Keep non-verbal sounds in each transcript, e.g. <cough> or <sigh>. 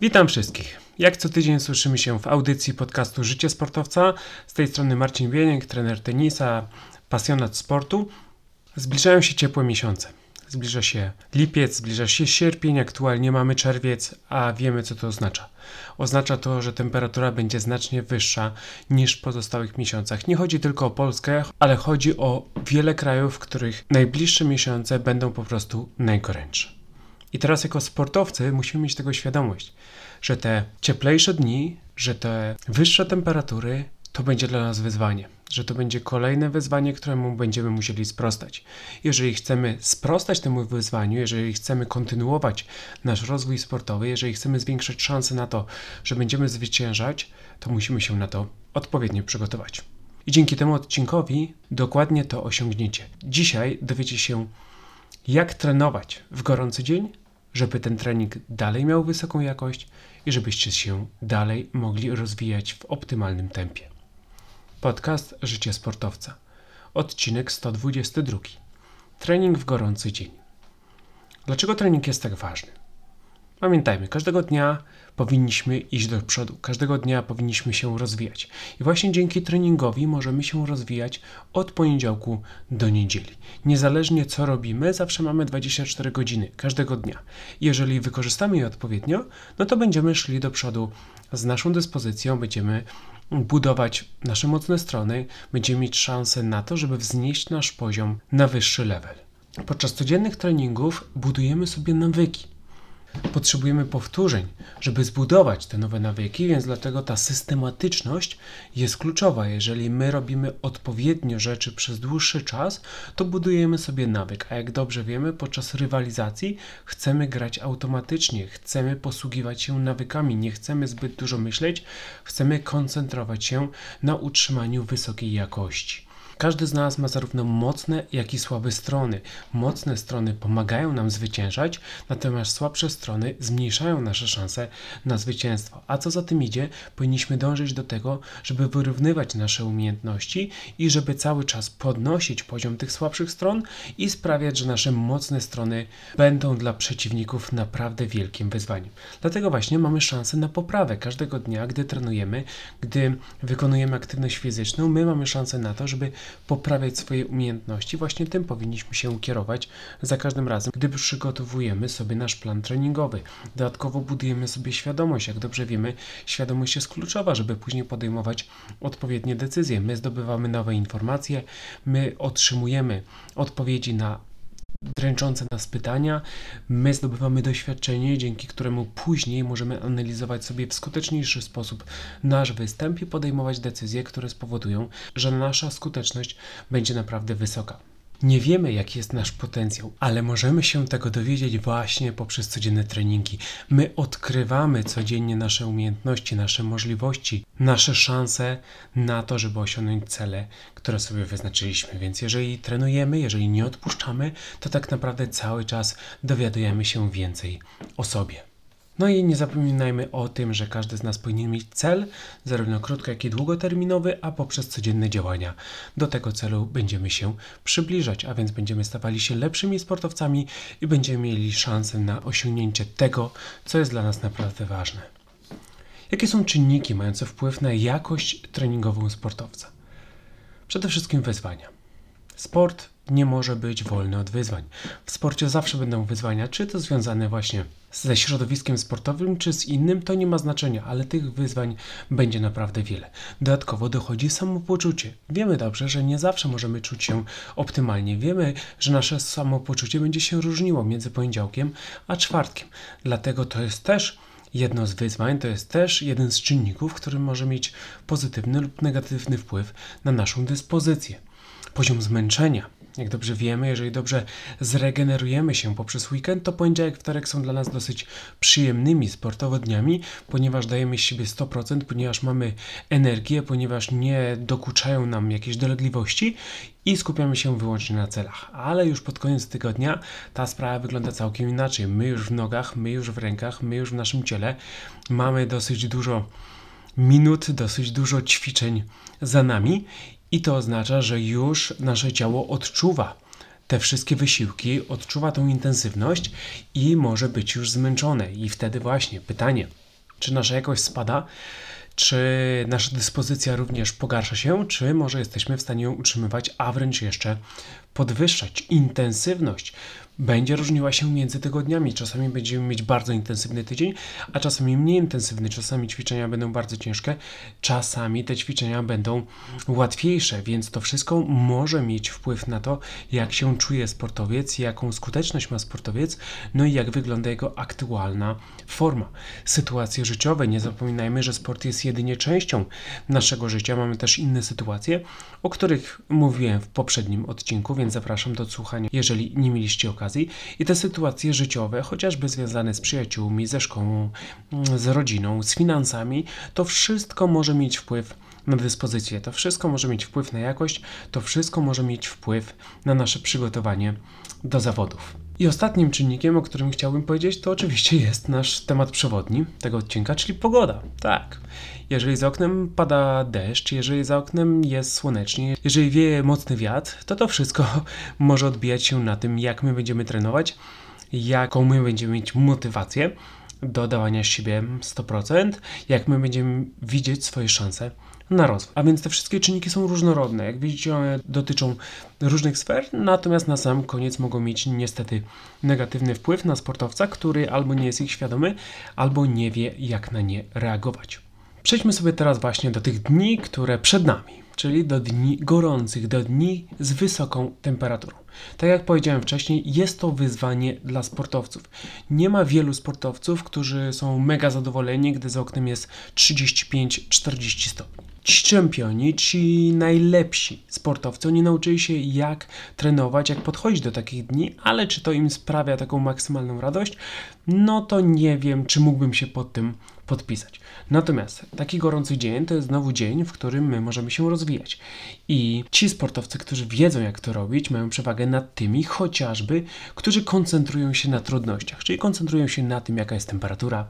Witam wszystkich. Jak co tydzień słyszymy się w audycji podcastu Życie Sportowca. Z tej strony Marcin Wieniek, trener tenisa, pasjonat sportu. Zbliżają się ciepłe miesiące. Zbliża się lipiec, zbliża się sierpień, aktualnie mamy czerwiec, a wiemy co to oznacza. Oznacza to, że temperatura będzie znacznie wyższa niż w pozostałych miesiącach. Nie chodzi tylko o Polskę, ale chodzi o wiele krajów, w których najbliższe miesiące będą po prostu najgorętsze. I teraz jako sportowcy musimy mieć tego świadomość, że te cieplejsze dni, że te wyższe temperatury to będzie dla nas wyzwanie, że to będzie kolejne wyzwanie, któremu będziemy musieli sprostać. Jeżeli chcemy sprostać temu wyzwaniu, jeżeli chcemy kontynuować nasz rozwój sportowy, jeżeli chcemy zwiększyć szanse na to, że będziemy zwyciężać, to musimy się na to odpowiednio przygotować. I dzięki temu odcinkowi dokładnie to osiągniecie. Dzisiaj dowiecie się, jak trenować w gorący dzień, żeby ten trening dalej miał wysoką jakość i żebyście się dalej mogli rozwijać w optymalnym tempie. Podcast Życie Sportowca. Odcinek 122. Trening w gorący dzień. Dlaczego trening jest tak ważny? Pamiętajmy, każdego dnia powinniśmy iść do przodu, każdego dnia powinniśmy się rozwijać. I właśnie dzięki treningowi możemy się rozwijać od poniedziałku do niedzieli. Niezależnie co robimy, zawsze mamy 24 godziny każdego dnia. Jeżeli wykorzystamy je odpowiednio, no to będziemy szli do przodu z naszą dyspozycją, będziemy budować nasze mocne strony, będziemy mieć szansę na to, żeby wznieść nasz poziom na wyższy level. Podczas codziennych treningów budujemy sobie nawyki Potrzebujemy powtórzeń, żeby zbudować te nowe nawyki, więc dlatego ta systematyczność jest kluczowa. Jeżeli my robimy odpowiednio rzeczy przez dłuższy czas, to budujemy sobie nawyk. A jak dobrze wiemy, podczas rywalizacji chcemy grać automatycznie, chcemy posługiwać się nawykami, nie chcemy zbyt dużo myśleć, chcemy koncentrować się na utrzymaniu wysokiej jakości. Każdy z nas ma zarówno mocne, jak i słabe strony. Mocne strony pomagają nam zwyciężać, natomiast słabsze strony zmniejszają nasze szanse na zwycięstwo. A co za tym idzie, powinniśmy dążyć do tego, żeby wyrównywać nasze umiejętności i żeby cały czas podnosić poziom tych słabszych stron i sprawiać, że nasze mocne strony będą dla przeciwników naprawdę wielkim wyzwaniem. Dlatego właśnie mamy szansę na poprawę każdego dnia, gdy trenujemy, gdy wykonujemy aktywność fizyczną, my mamy szansę na to, żeby poprawiać swoje umiejętności, właśnie tym powinniśmy się kierować za każdym razem, gdy przygotowujemy sobie nasz plan treningowy. Dodatkowo budujemy sobie świadomość. Jak dobrze wiemy, świadomość jest kluczowa, żeby później podejmować odpowiednie decyzje. My zdobywamy nowe informacje, my otrzymujemy odpowiedzi na dręczące nas pytania, my zdobywamy doświadczenie, dzięki któremu później możemy analizować sobie w skuteczniejszy sposób nasz występ i podejmować decyzje, które spowodują, że nasza skuteczność będzie naprawdę wysoka. Nie wiemy, jaki jest nasz potencjał, ale możemy się tego dowiedzieć właśnie poprzez codzienne treningi. My odkrywamy codziennie nasze umiejętności, nasze możliwości, nasze szanse na to, żeby osiągnąć cele, które sobie wyznaczyliśmy. Więc jeżeli trenujemy, jeżeli nie odpuszczamy, to tak naprawdę cały czas dowiadujemy się więcej o sobie. No i nie zapominajmy o tym, że każdy z nas powinien mieć cel, zarówno krótko, jak i długoterminowy, a poprzez codzienne działania do tego celu będziemy się przybliżać, a więc będziemy stawali się lepszymi sportowcami i będziemy mieli szansę na osiągnięcie tego, co jest dla nas naprawdę ważne. Jakie są czynniki mające wpływ na jakość treningową sportowca? Przede wszystkim wyzwania. Sport nie może być wolny od wyzwań. W sporcie zawsze będą wyzwania, czy to związane właśnie ze środowiskiem sportowym, czy z innym, to nie ma znaczenia, ale tych wyzwań będzie naprawdę wiele. Dodatkowo dochodzi samopoczucie. Wiemy dobrze, że nie zawsze możemy czuć się optymalnie. Wiemy, że nasze samopoczucie będzie się różniło między poniedziałkiem a czwartkiem. Dlatego to jest też jedno z wyzwań, to jest też jeden z czynników, który może mieć pozytywny lub negatywny wpływ na naszą dyspozycję. Poziom zmęczenia jak dobrze wiemy, jeżeli dobrze zregenerujemy się poprzez weekend, to poniedziałek, wtorek są dla nas dosyć przyjemnymi sportowo dniami, ponieważ dajemy z siebie 100%, ponieważ mamy energię, ponieważ nie dokuczają nam jakieś dolegliwości i skupiamy się wyłącznie na celach. Ale już pod koniec tygodnia ta sprawa wygląda całkiem inaczej. My już w nogach, my już w rękach, my już w naszym ciele mamy dosyć dużo minut, dosyć dużo ćwiczeń za nami i to oznacza, że już nasze ciało odczuwa te wszystkie wysiłki, odczuwa tą intensywność i może być już zmęczone. I wtedy właśnie pytanie, Czy nasza jakość spada? Czy nasza dyspozycja również pogarsza się, czy może jesteśmy w stanie ją utrzymywać, a wręcz jeszcze podwyższać intensywność będzie różniła się między tygodniami. Czasami będziemy mieć bardzo intensywny tydzień, a czasami mniej intensywny. Czasami ćwiczenia będą bardzo ciężkie, czasami te ćwiczenia będą łatwiejsze, więc to wszystko może mieć wpływ na to, jak się czuje sportowiec, jaką skuteczność ma sportowiec, no i jak wygląda jego aktualna forma. Sytuacje życiowe. Nie zapominajmy, że sport jest jedynie częścią naszego życia. Mamy też inne sytuacje, o których mówiłem w poprzednim odcinku, więc zapraszam do słuchania, jeżeli nie mieliście okazji okazji. I te sytuacje życiowe, chociażby związane z przyjaciółmi, ze szkołą, z rodziną, z finansami, to wszystko może mieć wpływ na dyspozycję, to wszystko może mieć wpływ na jakość, to wszystko może mieć wpływ na nasze przygotowanie do zawodów. I ostatnim czynnikiem, o którym chciałbym powiedzieć, to oczywiście jest nasz temat przewodni tego odcinka, czyli pogoda. Tak. Jeżeli za oknem pada deszcz, jeżeli za oknem jest słonecznie, jeżeli wieje mocny wiatr, to to wszystko <laughs> może odbijać się na tym, jak my będziemy trenować, jaką my będziemy mieć motywację do dawania siebie 100%, jak my będziemy widzieć swoje szanse na rozwój. A więc te wszystkie czynniki są różnorodne. Jak widzicie, one dotyczą różnych sfer, natomiast na sam koniec mogą mieć niestety negatywny wpływ na sportowca, który albo nie jest ich świadomy, albo nie wie, jak na nie reagować. Przejdźmy sobie teraz właśnie do tych dni, które przed nami, czyli do dni gorących, do dni z wysoką temperaturą. Tak jak powiedziałem wcześniej, jest to wyzwanie dla sportowców. Nie ma wielu sportowców, którzy są mega zadowoleni, gdy za oknem jest 35-40 stopni ci czempioni, ci najlepsi sportowcy, oni nauczyli się jak trenować, jak podchodzić do takich dni, ale czy to im sprawia taką maksymalną radość, no to nie wiem, czy mógłbym się pod tym podpisać. Natomiast taki gorący dzień to jest znowu dzień, w którym my możemy się rozwijać. I ci sportowcy, którzy wiedzą, jak to robić, mają przewagę nad tymi chociażby, którzy koncentrują się na trudnościach, czyli koncentrują się na tym, jaka jest temperatura,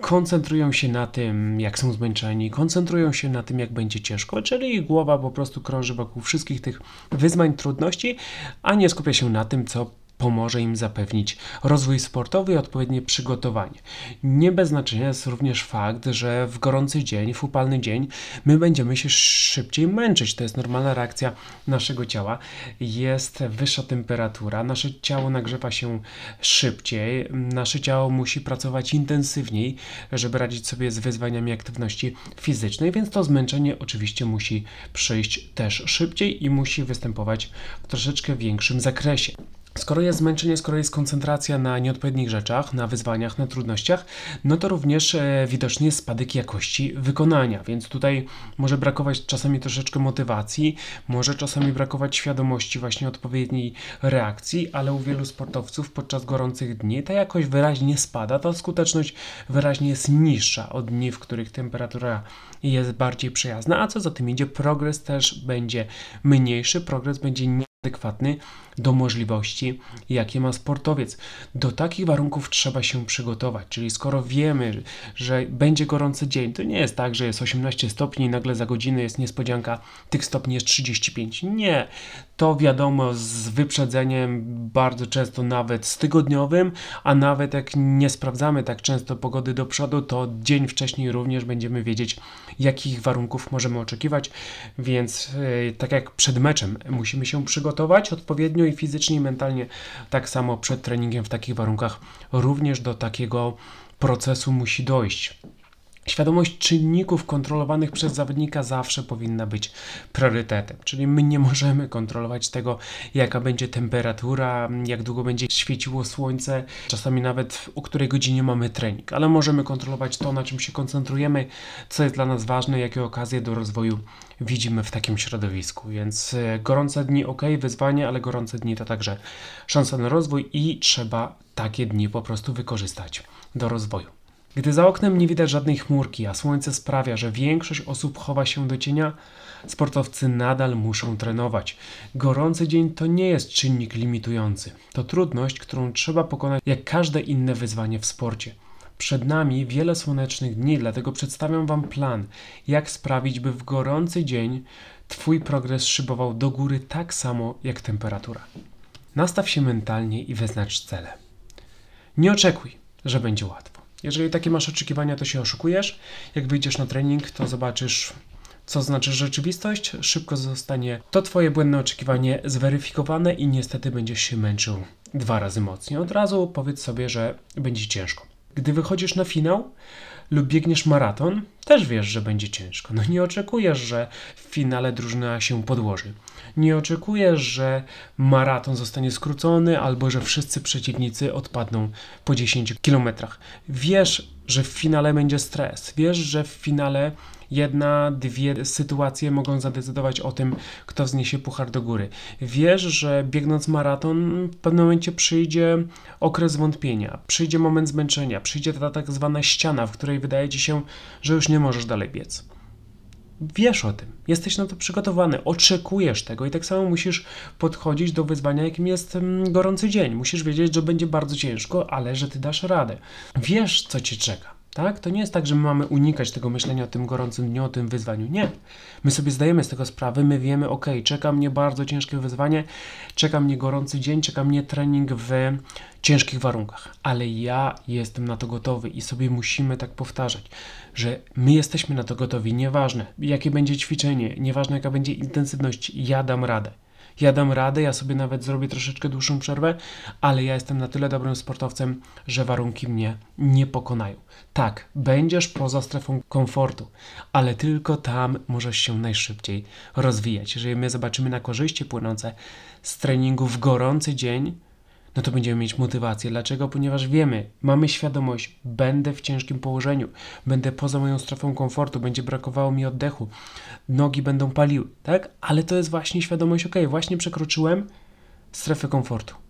koncentrują się na tym, jak są zmęczeni, koncentrują się na tym, jak będzie ciężko, czyli głowa po prostu krąży wokół wszystkich tych wyzwań, trudności, a nie skupia się na tym, co pomoże im zapewnić rozwój sportowy i odpowiednie przygotowanie. Nie bez znaczenia jest również fakt, że w gorący dzień, w upalny dzień, my będziemy się szybciej męczyć. To jest normalna reakcja naszego ciała. Jest wyższa temperatura, nasze ciało nagrzewa się szybciej, nasze ciało musi pracować intensywniej, żeby radzić sobie z wyzwaniami aktywności fizycznej, więc to zmęczenie oczywiście musi przyjść też szybciej i musi występować w troszeczkę większym zakresie. Skoro jest zmęczenie, skoro jest koncentracja na nieodpowiednich rzeczach, na wyzwaniach, na trudnościach, no to również e, widoczny jest spadek jakości wykonania, więc tutaj może brakować czasami troszeczkę motywacji, może czasami brakować świadomości właśnie odpowiedniej reakcji, ale u wielu sportowców podczas gorących dni ta jakość wyraźnie spada, ta skuteczność wyraźnie jest niższa od dni, w których temperatura jest bardziej przyjazna, a co za tym idzie, progres też będzie mniejszy, progres będzie adekwatny do możliwości, jakie ma sportowiec. Do takich warunków trzeba się przygotować, czyli skoro wiemy, że będzie gorący dzień, to nie jest tak, że jest 18 stopni i nagle za godzinę jest niespodzianka, tych stopni jest 35. Nie, to wiadomo z wyprzedzeniem, bardzo często nawet z tygodniowym, a nawet jak nie sprawdzamy tak często pogody do przodu, to dzień wcześniej również będziemy wiedzieć, jakich warunków możemy oczekiwać, więc yy, tak jak przed meczem musimy się przygotować odpowiednio i fizycznie i mentalnie, tak samo przed treningiem w takich warunkach również do takiego procesu musi dojść. Świadomość czynników kontrolowanych przez zawodnika zawsze powinna być priorytetem, czyli my nie możemy kontrolować tego, jaka będzie temperatura, jak długo będzie świeciło słońce, czasami nawet o której godzinie mamy trening, ale możemy kontrolować to, na czym się koncentrujemy, co jest dla nas ważne, jakie okazje do rozwoju widzimy w takim środowisku. Więc e, gorące dni ok, wyzwanie, ale gorące dni to także szansa na rozwój i trzeba takie dni po prostu wykorzystać do rozwoju. Gdy za oknem nie widać żadnej chmurki, a słońce sprawia, że większość osób chowa się do cienia, sportowcy nadal muszą trenować. Gorący dzień to nie jest czynnik limitujący. To trudność, którą trzeba pokonać jak każde inne wyzwanie w sporcie. Przed nami wiele słonecznych dni, dlatego przedstawiam Wam plan, jak sprawić, by w gorący dzień Twój progres szybował do góry tak samo jak temperatura. Nastaw się mentalnie i wyznacz cele. Nie oczekuj, że będzie łatwo. Jeżeli takie masz oczekiwania, to się oszukujesz. Jak wyjdziesz na trening, to zobaczysz, co znaczy rzeczywistość. Szybko zostanie to Twoje błędne oczekiwanie zweryfikowane i niestety będziesz się męczył dwa razy mocniej. Od razu powiedz sobie, że będzie ciężko. Gdy wychodzisz na finał lub biegniesz maraton, też wiesz, że będzie ciężko. No nie oczekujesz, że w finale drużyna się podłoży. Nie oczekujesz, że maraton zostanie skrócony albo że wszyscy przeciwnicy odpadną po 10 kilometrach. Wiesz, że w finale będzie stres. Wiesz, że w finale jedna, dwie sytuacje mogą zadecydować o tym, kto wzniesie puchar do góry. Wiesz, że biegnąc maraton w pewnym momencie przyjdzie okres wątpienia, przyjdzie moment zmęczenia, przyjdzie ta tak zwana ściana, w której wydaje ci się, że już nie możesz dalej biec. Wiesz o tym, jesteś na to przygotowany, oczekujesz tego i tak samo musisz podchodzić do wyzwania, jakim jest mm, gorący dzień. Musisz wiedzieć, że będzie bardzo ciężko, ale że ty dasz radę. Wiesz, co cię czeka. Tak? To nie jest tak, że my mamy unikać tego myślenia o tym gorącym dniu, o tym wyzwaniu. Nie. My sobie zdajemy z tego sprawę, my wiemy, ok, czeka mnie bardzo ciężkie wyzwanie, czeka mnie gorący dzień, czeka mnie trening w ciężkich warunkach, ale ja jestem na to gotowy i sobie musimy tak powtarzać, że my jesteśmy na to gotowi, nieważne jakie będzie ćwiczenie, nieważne jaka będzie intensywność, ja dam radę. Ja dam radę, ja sobie nawet zrobię troszeczkę dłuższą przerwę, ale ja jestem na tyle dobrym sportowcem, że warunki mnie nie pokonają. Tak, będziesz poza strefą komfortu, ale tylko tam możesz się najszybciej rozwijać. Jeżeli my zobaczymy na korzyści płynące z treningu w gorący dzień, no to będziemy mieć motywację. Dlaczego? Ponieważ wiemy, mamy świadomość, będę w ciężkim położeniu, będę poza moją strefą komfortu, będzie brakowało mi oddechu, nogi będą paliły, tak? Ale to jest właśnie świadomość, ok, właśnie przekroczyłem strefę komfortu.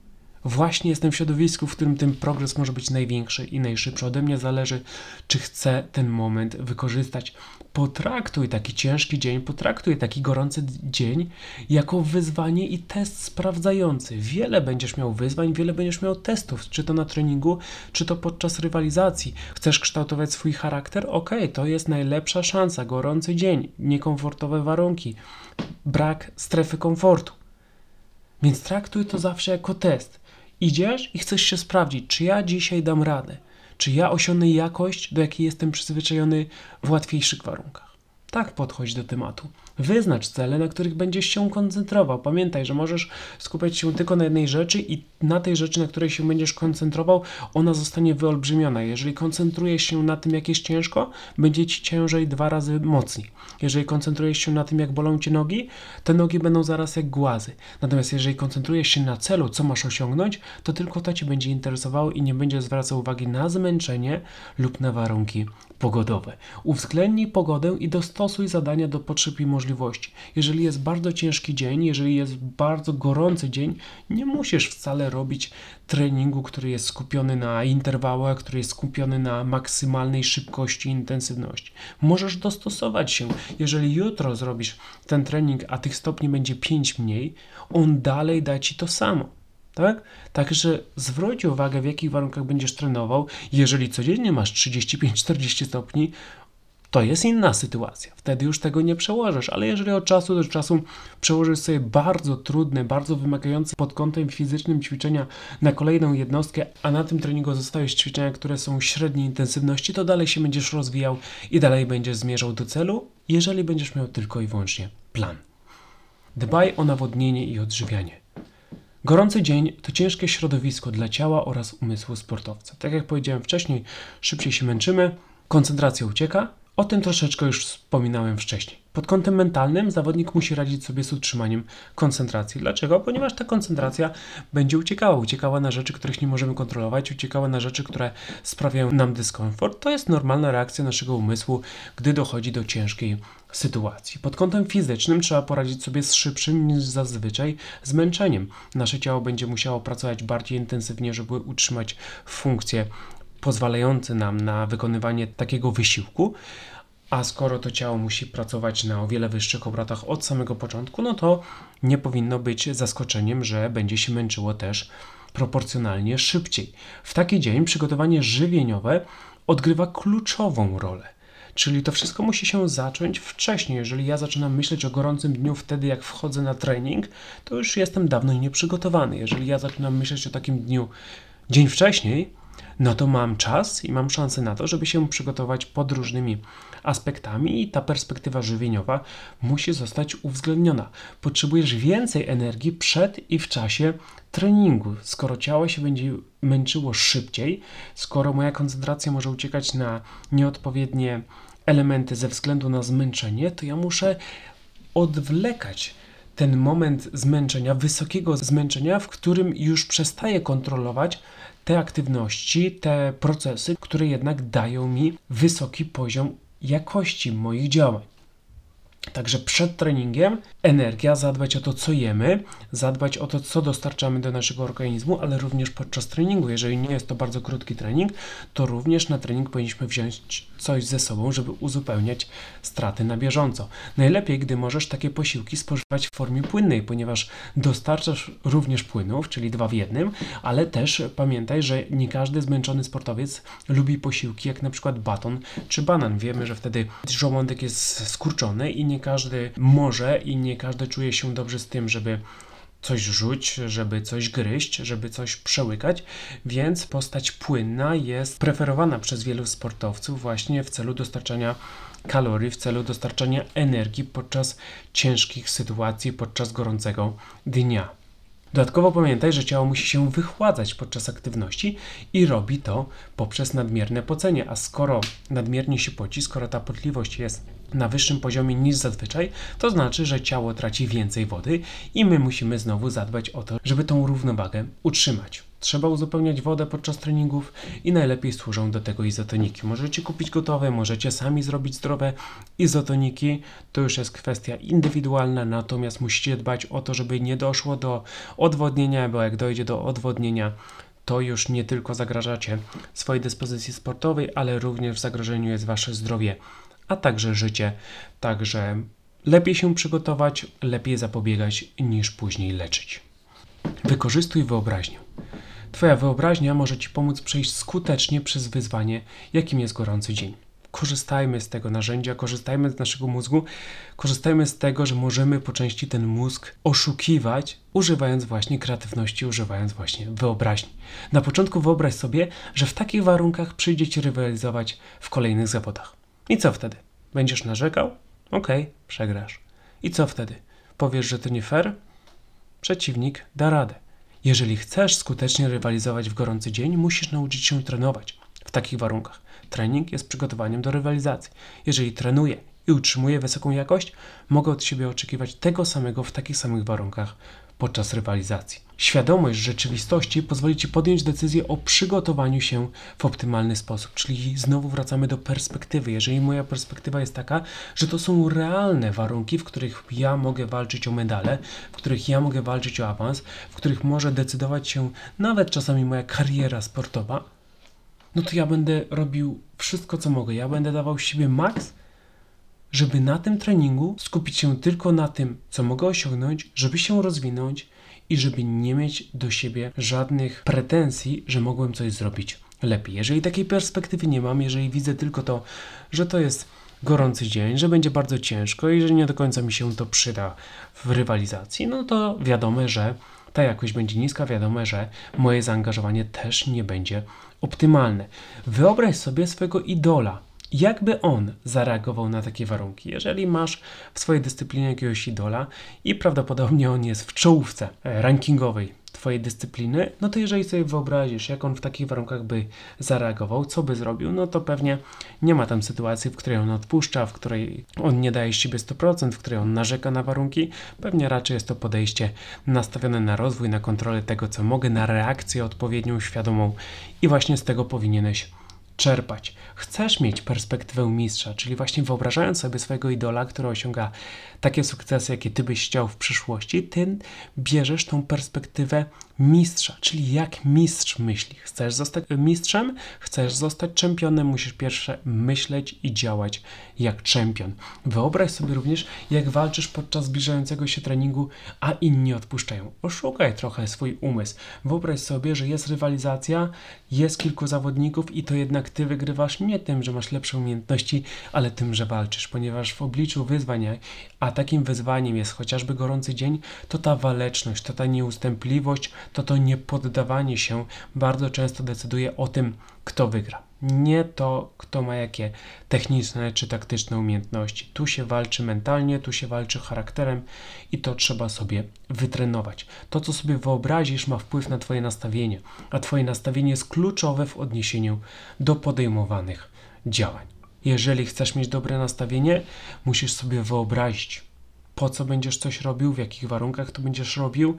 Właśnie jestem w środowisku, w którym ten progres może być największy i najszybszy. Ode mnie zależy, czy chcę ten moment wykorzystać. Potraktuj taki ciężki dzień, potraktuj taki gorący dzień jako wyzwanie i test sprawdzający. Wiele będziesz miał wyzwań, wiele będziesz miał testów, czy to na treningu, czy to podczas rywalizacji. Chcesz kształtować swój charakter? Ok, to jest najlepsza szansa. Gorący dzień, niekomfortowe warunki, brak strefy komfortu. Więc traktuj to zawsze jako test. Idziesz i chcesz się sprawdzić, czy ja dzisiaj dam radę, czy ja osiągnę jakość, do jakiej jestem przyzwyczajony w łatwiejszych warunkach. Tak podchodź do tematu. Wyznacz cele, na których będziesz się koncentrował. Pamiętaj, że możesz skupiać się tylko na jednej rzeczy i na tej rzeczy, na której się będziesz koncentrował, ona zostanie wyolbrzymiona. Jeżeli koncentrujesz się na tym, jak jest ciężko, będzie ci ciężej dwa razy mocniej. Jeżeli koncentrujesz się na tym, jak bolą ci nogi, te nogi będą zaraz jak głazy. Natomiast jeżeli koncentrujesz się na celu, co masz osiągnąć, to tylko to cię będzie interesowało i nie będzie zwracał uwagi na zmęczenie lub na warunki pogodowe. Uwzględnij pogodę i dostosuj zadania do potrzeb i możliwości. Jeżeli jest bardzo ciężki dzień, jeżeli jest bardzo gorący dzień, nie musisz wcale robić treningu, który jest skupiony na interwałach, który jest skupiony na maksymalnej szybkości i intensywności. Możesz dostosować się. Jeżeli jutro zrobisz ten trening, a tych stopni będzie 5 mniej, on dalej da ci to samo tak? Także zwróć uwagę, w jakich warunkach będziesz trenował. Jeżeli codziennie masz 35-40 stopni, to jest inna sytuacja. Wtedy już tego nie przełożysz, ale jeżeli od czasu do czasu przełożysz sobie bardzo trudne, bardzo wymagające pod kątem fizycznym ćwiczenia na kolejną jednostkę, a na tym treningu zostawisz ćwiczenia, które są średniej intensywności, to dalej się będziesz rozwijał i dalej będziesz zmierzał do celu, jeżeli będziesz miał tylko i wyłącznie plan. Dbaj o nawodnienie i odżywianie. Gorący dzień to ciężkie środowisko dla ciała oraz umysłu sportowca. Tak jak powiedziałem wcześniej, szybciej się męczymy, koncentracja ucieka. O tym troszeczkę już wspominałem wcześniej. Pod kątem mentalnym zawodnik musi radzić sobie z utrzymaniem koncentracji. Dlaczego? Ponieważ ta koncentracja będzie uciekała. Uciekała na rzeczy, których nie możemy kontrolować, uciekała na rzeczy, które sprawiają nam dyskomfort. To jest normalna reakcja naszego umysłu, gdy dochodzi do ciężkiej sytuacji. Pod kątem fizycznym trzeba poradzić sobie z szybszym niż zazwyczaj zmęczeniem. Nasze ciało będzie musiało pracować bardziej intensywnie, żeby utrzymać funkcje pozwalające nam na wykonywanie takiego wysiłku. A skoro to ciało musi pracować na o wiele wyższych obrotach od samego początku, no to nie powinno być zaskoczeniem, że będzie się męczyło też proporcjonalnie szybciej. W taki dzień przygotowanie żywieniowe odgrywa kluczową rolę. Czyli to wszystko musi się zacząć wcześniej. Jeżeli ja zaczynam myśleć o gorącym dniu wtedy, jak wchodzę na trening, to już jestem dawno nieprzygotowany. Jeżeli ja zaczynam myśleć o takim dniu dzień wcześniej, no to mam czas i mam szansę na to, żeby się przygotować pod różnymi aspektami i ta perspektywa żywieniowa musi zostać uwzględniona. Potrzebujesz więcej energii przed i w czasie treningu. Skoro ciało się będzie męczyło szybciej, skoro moja koncentracja może uciekać na nieodpowiednie elementy ze względu na zmęczenie, to ja muszę odwlekać ten moment zmęczenia, wysokiego zmęczenia, w którym już przestaję kontrolować te aktywności, te procesy, które jednak dają mi wysoki poziom jakości moich działań. Także przed treningiem energia, zadbać o to, co jemy, zadbać o to, co dostarczamy do naszego organizmu, ale również podczas treningu. Jeżeli nie jest to bardzo krótki trening, to również na trening powinniśmy wziąć coś ze sobą, żeby uzupełniać straty na bieżąco. Najlepiej, gdy możesz takie posiłki spożywać w formie płynnej, ponieważ dostarczasz również płynów, czyli dwa w jednym, ale też pamiętaj, że nie każdy zmęczony sportowiec lubi posiłki jak na przykład baton czy banan. Wiemy, że wtedy żołądek jest skurczony i nie każdy może i nie każdy czuje się dobrze z tym, żeby coś rzuć, żeby coś gryźć, żeby coś przełykać, więc postać płynna jest preferowana przez wielu sportowców właśnie w celu dostarczania kalorii, w celu dostarczania energii podczas ciężkich sytuacji, podczas gorącego dnia. Dodatkowo pamiętaj, że ciało musi się wychładzać podczas aktywności i robi to poprzez nadmierne pocenie, a skoro nadmiernie się poci, skoro ta potliwość jest na wyższym poziomie niż zazwyczaj, to znaczy, że ciało traci więcej wody i my musimy znowu zadbać o to, żeby tą równowagę utrzymać. Trzeba uzupełniać wodę podczas treningów i najlepiej służą do tego izotoniki. Możecie kupić gotowe, możecie sami zrobić zdrowe izotoniki. To już jest kwestia indywidualna, natomiast musicie dbać o to, żeby nie doszło do odwodnienia, bo jak dojdzie do odwodnienia, to już nie tylko zagrażacie swojej dyspozycji sportowej, ale również w zagrożeniu jest wasze zdrowie, a także życie. Także lepiej się przygotować, lepiej zapobiegać niż później leczyć. Wykorzystuj wyobraźnię. Twoja wyobraźnia może Ci pomóc przejść skutecznie przez wyzwanie, jakim jest gorący dzień. Korzystajmy z tego narzędzia, korzystajmy z naszego mózgu, korzystajmy z tego, że możemy po części ten mózg oszukiwać, używając właśnie kreatywności, używając właśnie wyobraźni. Na początku wyobraź sobie, że w takich warunkach przyjdzie Ci rywalizować w kolejnych zawodach. I co wtedy? Będziesz narzekał? Okej, okay, przegrasz. I co wtedy? Powiesz, że to nie fair? Przeciwnik da radę. Jeżeli chcesz skutecznie rywalizować w gorący dzień, musisz nauczyć się trenować w takich warunkach. Trening jest przygotowaniem do rywalizacji. Jeżeli trenuję i utrzymuję wysoką jakość, mogę od siebie oczekiwać tego samego w takich samych warunkach podczas rywalizacji. Świadomość rzeczywistości pozwoli Ci podjąć decyzję o przygotowaniu się w optymalny sposób, czyli znowu wracamy do perspektywy. Jeżeli moja perspektywa jest taka, że to są realne warunki, w których ja mogę walczyć o medale, w których ja mogę walczyć o awans, w których może decydować się nawet czasami moja kariera sportowa, no to ja będę robił wszystko, co mogę. Ja będę dawał siebie maks, żeby na tym treningu skupić się tylko na tym, co mogę osiągnąć, żeby się rozwinąć i żeby nie mieć do siebie żadnych pretensji, że mogłem coś zrobić lepiej. Jeżeli takiej perspektywy nie mam, jeżeli widzę tylko to, że to jest gorący dzień, że będzie bardzo ciężko i że nie do końca mi się to przyda w rywalizacji, no to wiadomo, że ta jakość będzie niska, wiadomo, że moje zaangażowanie też nie będzie optymalne. Wyobraź sobie swojego idola, jakby on zareagował na takie warunki. Jeżeli masz w swojej dyscyplinie jakiegoś idola i prawdopodobnie on jest w czołówce e, rankingowej Twojej dyscypliny, no to jeżeli sobie wyobrazisz, jak on w takich warunkach by zareagował, co by zrobił, no to pewnie nie ma tam sytuacji, w której on odpuszcza, w której on nie daje z siebie 100%, w której on narzeka na warunki. Pewnie raczej jest to podejście nastawione na rozwój, na kontrolę tego, co mogę, na reakcję odpowiednią, świadomą i właśnie z tego powinieneś czerpać. Chcesz mieć perspektywę mistrza, czyli właśnie wyobrażając sobie swojego idola, który osiąga takie sukcesy, jakie ty byś chciał w przyszłości, ty bierzesz tą perspektywę mistrza, czyli jak mistrz myśli. Chcesz zostać mistrzem, chcesz zostać czempionem, musisz pierwsze myśleć i działać jak czempion. Wyobraź sobie również, jak walczysz podczas zbliżającego się treningu, a inni odpuszczają. Oszukaj trochę swój umysł. Wyobraź sobie, że jest rywalizacja, jest kilku zawodników i to jednak ty wygrywasz nie tym, że masz lepsze umiejętności, ale tym, że walczysz, ponieważ w obliczu wyzwań, a takim wyzwaniem jest chociażby gorący dzień, to ta waleczność, to ta nieustępliwość, to to niepoddawanie się bardzo często decyduje o tym, kto wygra. Nie to, kto ma jakie techniczne czy taktyczne umiejętności. Tu się walczy mentalnie, tu się walczy charakterem i to trzeba sobie wytrenować. To, co sobie wyobrazisz, ma wpływ na Twoje nastawienie, a Twoje nastawienie jest kluczowe w odniesieniu do podejmowanych działań. Jeżeli chcesz mieć dobre nastawienie, musisz sobie wyobrazić, po co będziesz coś robił, w jakich warunkach to będziesz robił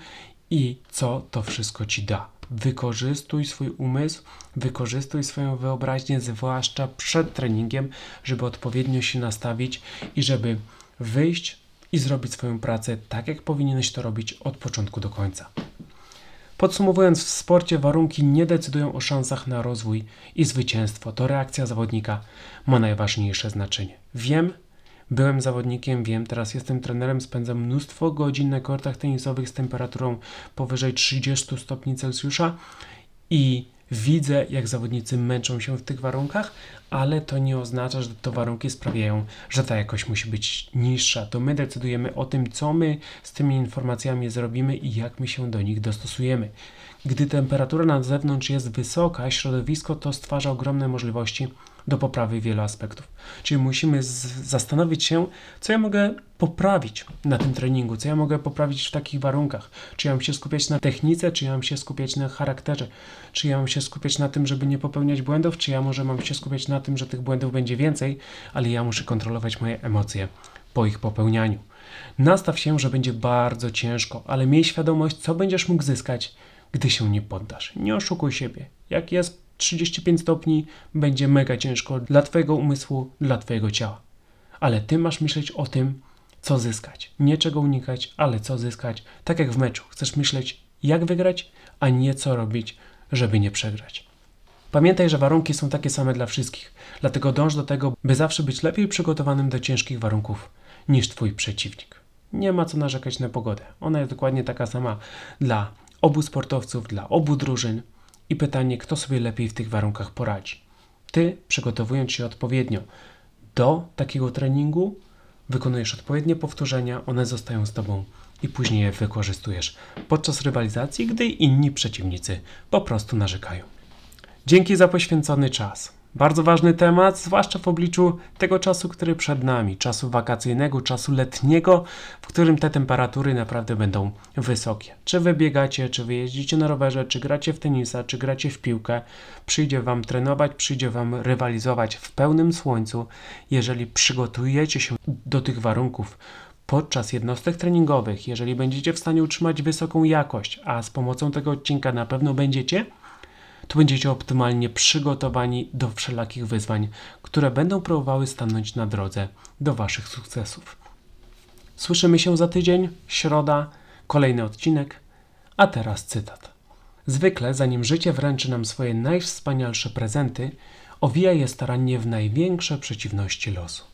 i co to wszystko ci da. Wykorzystuj swój umysł, wykorzystuj swoją wyobraźnię, zwłaszcza przed treningiem, żeby odpowiednio się nastawić i żeby wyjść i zrobić swoją pracę tak, jak powinieneś to robić od początku do końca. Podsumowując, w sporcie warunki nie decydują o szansach na rozwój i zwycięstwo. To reakcja zawodnika ma najważniejsze znaczenie. Wiem, byłem zawodnikiem, wiem, teraz jestem trenerem, spędzam mnóstwo godzin na kortach tenisowych z temperaturą powyżej 30 stopni Celsjusza i widzę, jak zawodnicy męczą się w tych warunkach, ale to nie oznacza, że te warunki sprawiają, że ta jakość musi być niższa. To my decydujemy o tym, co my z tymi informacjami zrobimy i jak my się do nich dostosujemy. Gdy temperatura na zewnątrz jest wysoka, środowisko to stwarza ogromne możliwości do poprawy wielu aspektów. Czyli musimy zastanowić się, co ja mogę poprawić na tym treningu, co ja mogę poprawić w takich warunkach. Czy ja mam się skupiać na technice, czy ja mam się skupiać na charakterze, czy ja mam się skupiać na tym, żeby nie popełniać błędów, czy ja może mam się skupiać na tym, że tych błędów będzie więcej, ale ja muszę kontrolować moje emocje po ich popełnianiu. Nastaw się, że będzie bardzo ciężko, ale miej świadomość, co będziesz mógł zyskać, gdy się nie poddasz. Nie oszukuj siebie. Jak jest 35 stopni, będzie mega ciężko dla Twojego umysłu, dla Twojego ciała. Ale Ty masz myśleć o tym, co zyskać. Nie czego unikać, ale co zyskać. Tak jak w meczu. Chcesz myśleć, jak wygrać, a nie co robić, żeby nie przegrać. Pamiętaj, że warunki są takie same dla wszystkich, dlatego dąż do tego, by zawsze być lepiej przygotowanym do ciężkich warunków niż Twój przeciwnik. Nie ma co narzekać na pogodę. Ona jest dokładnie taka sama dla obu sportowców, dla obu drużyn. I pytanie, kto sobie lepiej w tych warunkach poradzi. Ty, przygotowując się odpowiednio do takiego treningu, wykonujesz odpowiednie powtórzenia, one zostają z tobą i później je wykorzystujesz podczas rywalizacji, gdy inni przeciwnicy po prostu narzekają. Dzięki za poświęcony czas. Bardzo ważny temat, zwłaszcza w obliczu tego czasu, który przed nami, czasu wakacyjnego, czasu letniego, w którym te temperatury naprawdę będą wysokie. Czy wy biegacie, czy wy jeździcie na rowerze, czy gracie w tenisa, czy gracie w piłkę, przyjdzie wam trenować, przyjdzie wam rywalizować w pełnym słońcu. Jeżeli przygotujecie się do tych warunków, podczas jednostek treningowych, jeżeli będziecie w stanie utrzymać wysoką jakość, a z pomocą tego odcinka na pewno będziecie, to będziecie optymalnie przygotowani do wszelakich wyzwań, które będą próbowały stanąć na drodze do Waszych sukcesów. Słyszymy się za tydzień, środa, kolejny odcinek, a teraz cytat. Zwykle, zanim życie wręczy nam swoje najwspanialsze prezenty, owija je starannie w największe przeciwności losu.